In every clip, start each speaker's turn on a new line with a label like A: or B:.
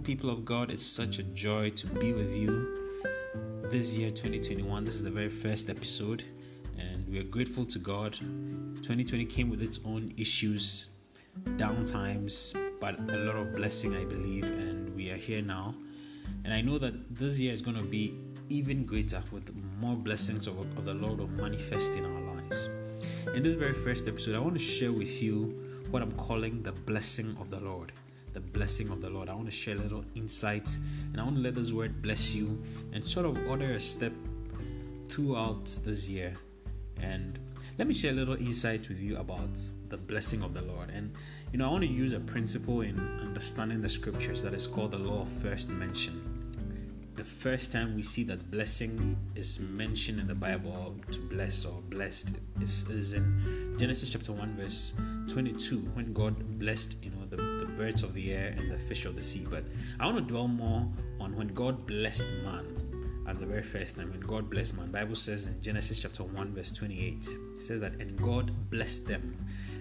A: people of God. It's such a joy to be with you this year, 2021. This is the very first episode, and we are grateful to God. 2020 came with its own issues, downtimes, but a lot of blessing, I believe, and we are here now. And I know that this year is going to be even greater with more blessings of, of the Lord will manifest in our lives. In this very first episode, I want to share with you what I'm calling the blessing of the Lord. The blessing of the Lord. I want to share a little insight and I want to let this word bless you and sort of order a step throughout this year. And let me share a little insight with you about the blessing of the Lord. And you know, I want to use a principle in understanding the scriptures that is called the law of first mention the first time we see that blessing is mentioned in the Bible to bless or blessed is, in Genesis chapter 1 verse 22 when God blessed you know the, the birds of the air and the fish of the sea but I want to dwell more on when God blessed man at the very first time when God blessed man Bible says in Genesis chapter 1 verse 28 it says that and God blessed them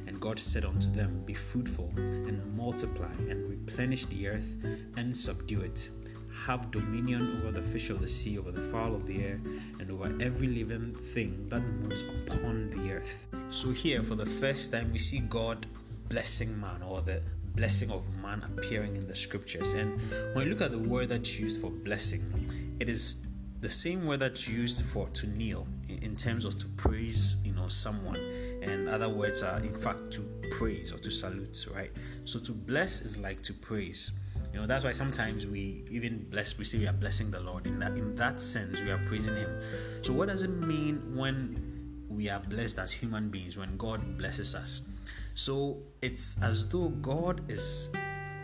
A: and God said unto them be fruitful and multiply and replenish the earth and subdue it have dominion over the fish of the sea, over the fowl of the air, and over every living thing that moves upon the earth. So, here for the first time, we see God blessing man, or the blessing of man appearing in the scriptures. And when you look at the word that's used for blessing, it is the same word that's used for to kneel in terms of to praise you know someone and other words are in fact to praise or to salute right so to bless is like to praise you know, that's why sometimes we even bless, we say we are blessing the Lord. In that, in that sense, we are praising Him. So, what does it mean when we are blessed as human beings? When God blesses us? So it's as though God is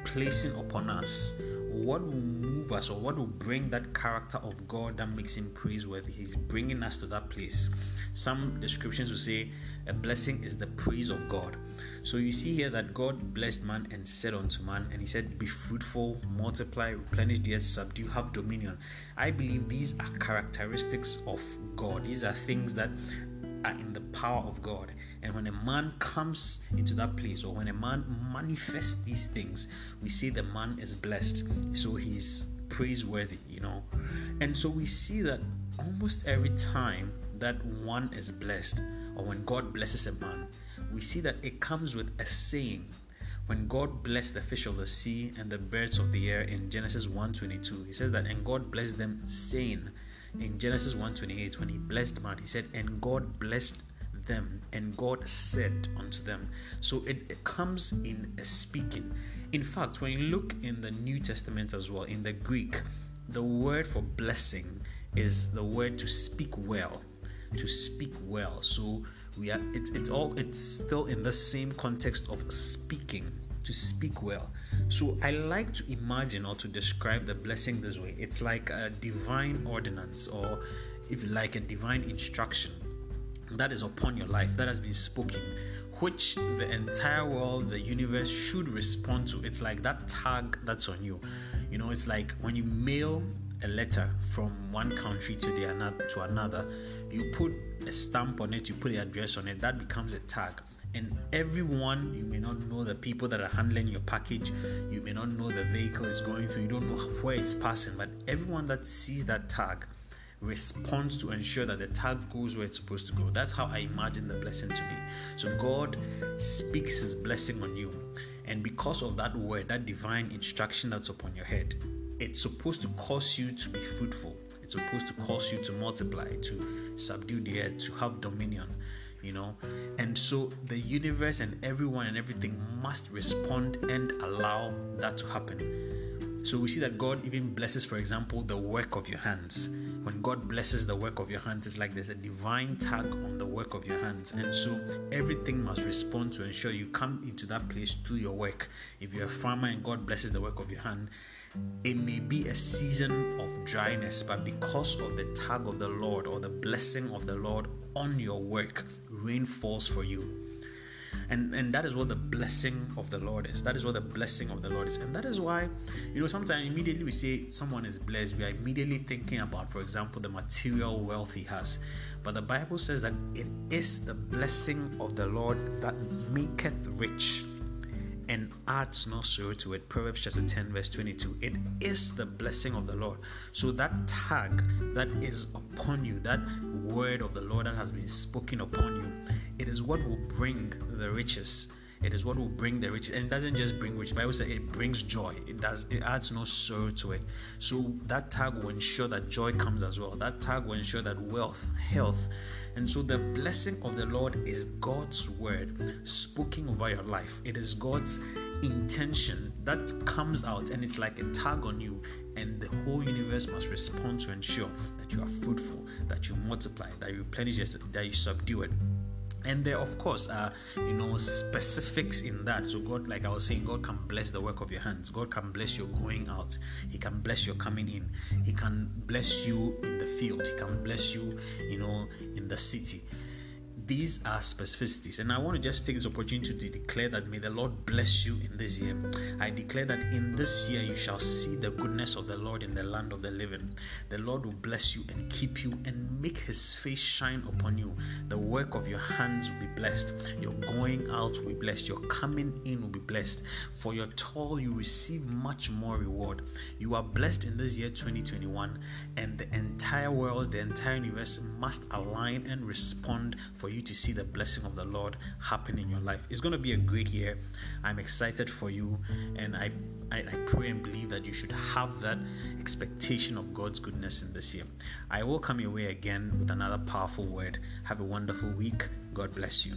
A: placing upon us what will move us or what will bring that character of God that makes him praiseworthy. He's bringing us to that place. Some descriptions will say a blessing is the praise of God. So you see here that God blessed man and said unto man, and he said, Be fruitful, multiply, replenish the earth, subdue, have dominion. I believe these are characteristics of God. These are things that are in the power of God. And when a man comes into that place, or when a man manifests these things, we say the man is blessed. So he's praiseworthy, you know. And so we see that almost every time that one is blessed, or when God blesses a man, we see that it comes with a saying. When God blessed the fish of the sea and the birds of the air in Genesis 1:22, he says that and God blessed them saying in Genesis 1:28 when he blessed man he said and God blessed them and God said unto them. So it, it comes in a speaking. In fact when you look in the New Testament as well in the Greek the word for blessing is the word to speak well to speak well. So we are it's it's all it's still in the same context of speaking to speak well. So I like to imagine or to describe the blessing this way it's like a divine ordinance, or if you like, a divine instruction that is upon your life that has been spoken. Which the entire world, the universe should respond to. It's like that tag that's on you. You know, it's like when you mail a letter from one country to the another to another, you put a stamp on it, you put the address on it, that becomes a tag and everyone you may not know the people that are handling your package. You may not know the vehicle is going through. You don't know where it's passing but everyone that sees that tag responds to ensure that the tag goes where it's supposed to go. That's how i imagine the blessing to be. So god speaks his blessing on you. And because of that word that divine instruction that's upon your head it's supposed to cause you to be fruitful. It's supposed to cause you to multiply to subdue the earth to have dominion you know and so the universe and everyone and everything must respond and allow that to happen. So we see that god even blesses for example the work of your hands. When god blesses the work of your hands it's like there's a divine tag on the work of your hands. And so everything must respond to ensure you come into that place through your work. If you're a farmer and god blesses the work of your hand it may be a season of dryness, but because of the tug of the Lord or the blessing of the Lord on your work, rain falls for you. And, and that is what the blessing of the Lord is. That is what the blessing of the Lord is. And that is why, you know, sometimes immediately we say someone is blessed, we are immediately thinking about, for example, the material wealth he has. But the Bible says that it is the blessing of the Lord that maketh rich and adds no sorrow to it. Proverbs chapter 10, verse 22. It is the blessing of the Lord. So that tag that is upon you, that word of the Lord that has been spoken upon you, it is what will bring the riches it is what will bring the riches, and it doesn't just bring riches. Bible says it brings joy. It does. It adds no sorrow to it. So that tag will ensure that joy comes as well. That tag will ensure that wealth, health, and so the blessing of the Lord is God's word spoken over your life. It is God's intention that comes out, and it's like a tag on you and the whole universe must respond to ensure that you are fruitful, that you multiply, that you replenish, that you subdue it and there of course are you know specifics in that. So god like i was saying god can bless the work of your hands. God can bless your going out. He can bless your coming in. He can bless you in the field. He can bless you you know in the city these are specificities, and I want to just take this opportunity to declare that may the Lord bless you in this year. I declare that in this year you shall see the goodness of the Lord in the land of the living. The Lord will bless you and keep you and make his face shine upon you. The work of your hands will be blessed. Your going out will be blessed. Your coming in will be blessed. For your toil, you receive much more reward. You are blessed in this year 2021, and the entire world, the entire universe must align and respond for you to see the blessing of the Lord happen in your life. It's going to be a great year. I'm excited for you, and I, I, I pray and believe that you should have that expectation of God's goodness in this year. I will come your way again with another powerful word. Have a wonderful week. God bless you.